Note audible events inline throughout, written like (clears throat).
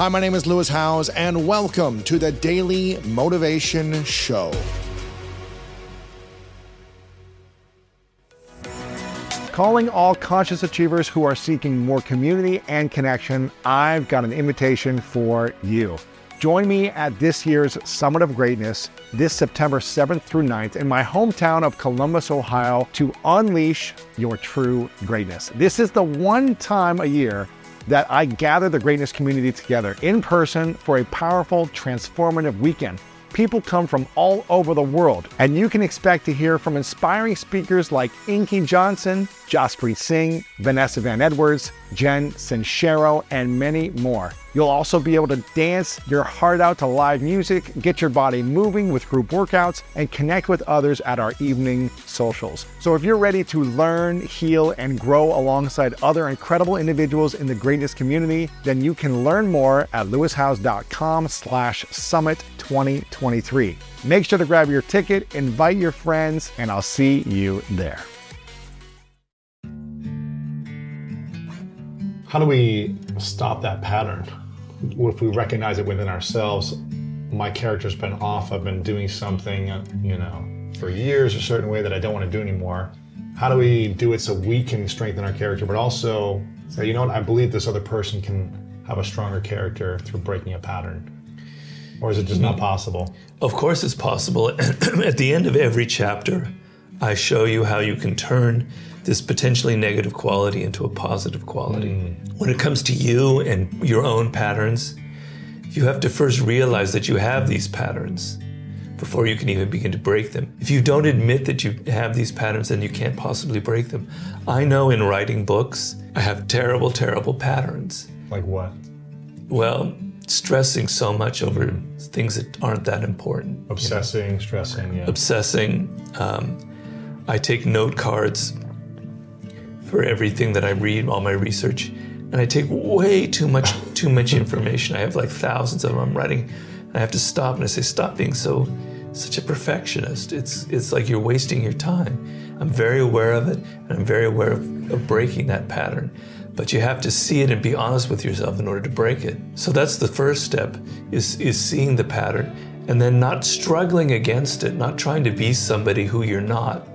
Hi, my name is Lewis Howes, and welcome to the Daily Motivation Show. Calling all conscious achievers who are seeking more community and connection, I've got an invitation for you. Join me at this year's Summit of Greatness this September 7th through 9th in my hometown of Columbus, Ohio, to unleash your true greatness. This is the one time a year that I gather the greatness community together in person for a powerful, transformative weekend. People come from all over the world, and you can expect to hear from inspiring speakers like Inky Johnson, Jaspreet Singh, Vanessa Van Edwards, Jen Sincero, and many more. You'll also be able to dance your heart out to live music, get your body moving with group workouts, and connect with others at our evening socials. So if you're ready to learn, heal, and grow alongside other incredible individuals in the greatness community, then you can learn more at lewishowes.com slash summit 2023. Make sure to grab your ticket, invite your friends, and I'll see you there. How do we stop that pattern? If we recognize it within ourselves, my character's been off, I've been doing something, you know, for years a certain way that I don't want to do anymore. How do we do it so we can strengthen our character, but also say, you know what, I believe this other person can have a stronger character through breaking a pattern? Or is it just not possible? Of course, it's possible. (clears throat) At the end of every chapter, I show you how you can turn this potentially negative quality into a positive quality. Mm. When it comes to you and your own patterns, you have to first realize that you have these patterns before you can even begin to break them. If you don't admit that you have these patterns, then you can't possibly break them. I know in writing books, I have terrible, terrible patterns. Like what? Well, stressing so much over things that aren't that important. Obsessing, you know? stressing, yeah. Obsessing. Um, I take note cards for everything that I read, all my research, and I take way too much too much information. I have like thousands of them I'm writing. And I have to stop and I say, stop being so such a perfectionist. It's it's like you're wasting your time. I'm very aware of it, and I'm very aware of, of breaking that pattern. But you have to see it and be honest with yourself in order to break it. So that's the first step is is seeing the pattern and then not struggling against it, not trying to be somebody who you're not,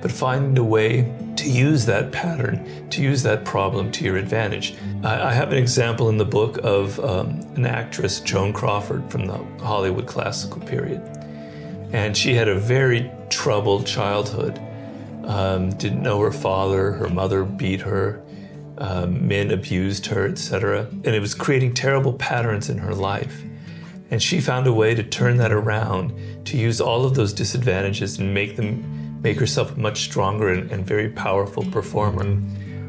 but finding a way to use that pattern, to use that problem to your advantage. I, I have an example in the book of um, an actress, Joan Crawford, from the Hollywood classical period. And she had a very troubled childhood. Um, didn't know her father, her mother beat her, um, men abused her, etc. And it was creating terrible patterns in her life. And she found a way to turn that around, to use all of those disadvantages and make them make herself a much stronger and, and very powerful performer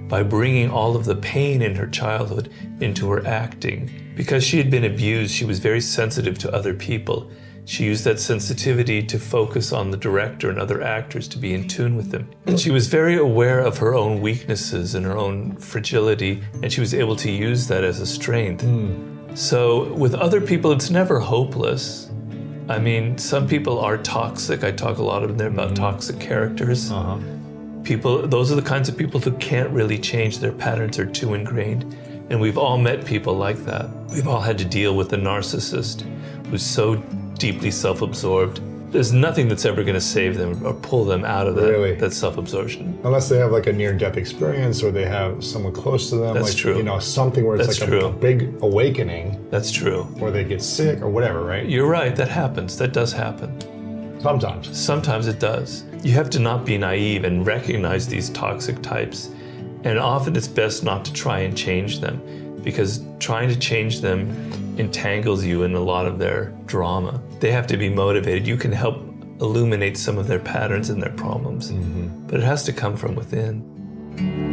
by bringing all of the pain in her childhood into her acting. Because she had been abused, she was very sensitive to other people. She used that sensitivity to focus on the director and other actors to be in tune with them. And she was very aware of her own weaknesses and her own fragility, and she was able to use that as a strength. Mm. So, with other people, it's never hopeless. I mean, some people are toxic. I talk a lot in there about mm-hmm. toxic characters. Uh-huh. People, those are the kinds of people who can't really change. Their patterns are too ingrained. And we've all met people like that. We've all had to deal with a narcissist who's so deeply self absorbed there's nothing that's ever going to save them or pull them out of that, really? that self-absorption. Unless they have like a near-death experience or they have someone close to them. That's like, true. You know, something where it's that's like a, a, big awakening. That's true. Or they get sick or whatever, right? You're right. That happens. That does happen. Sometimes. Sometimes it does. You have to not be naive and recognize these toxic types. And often it's best not to try and change them because trying to change them entangles you in a lot of their drama. They have to be motivated. You can help illuminate some of their patterns and their problems, mm-hmm. but it has to come from within.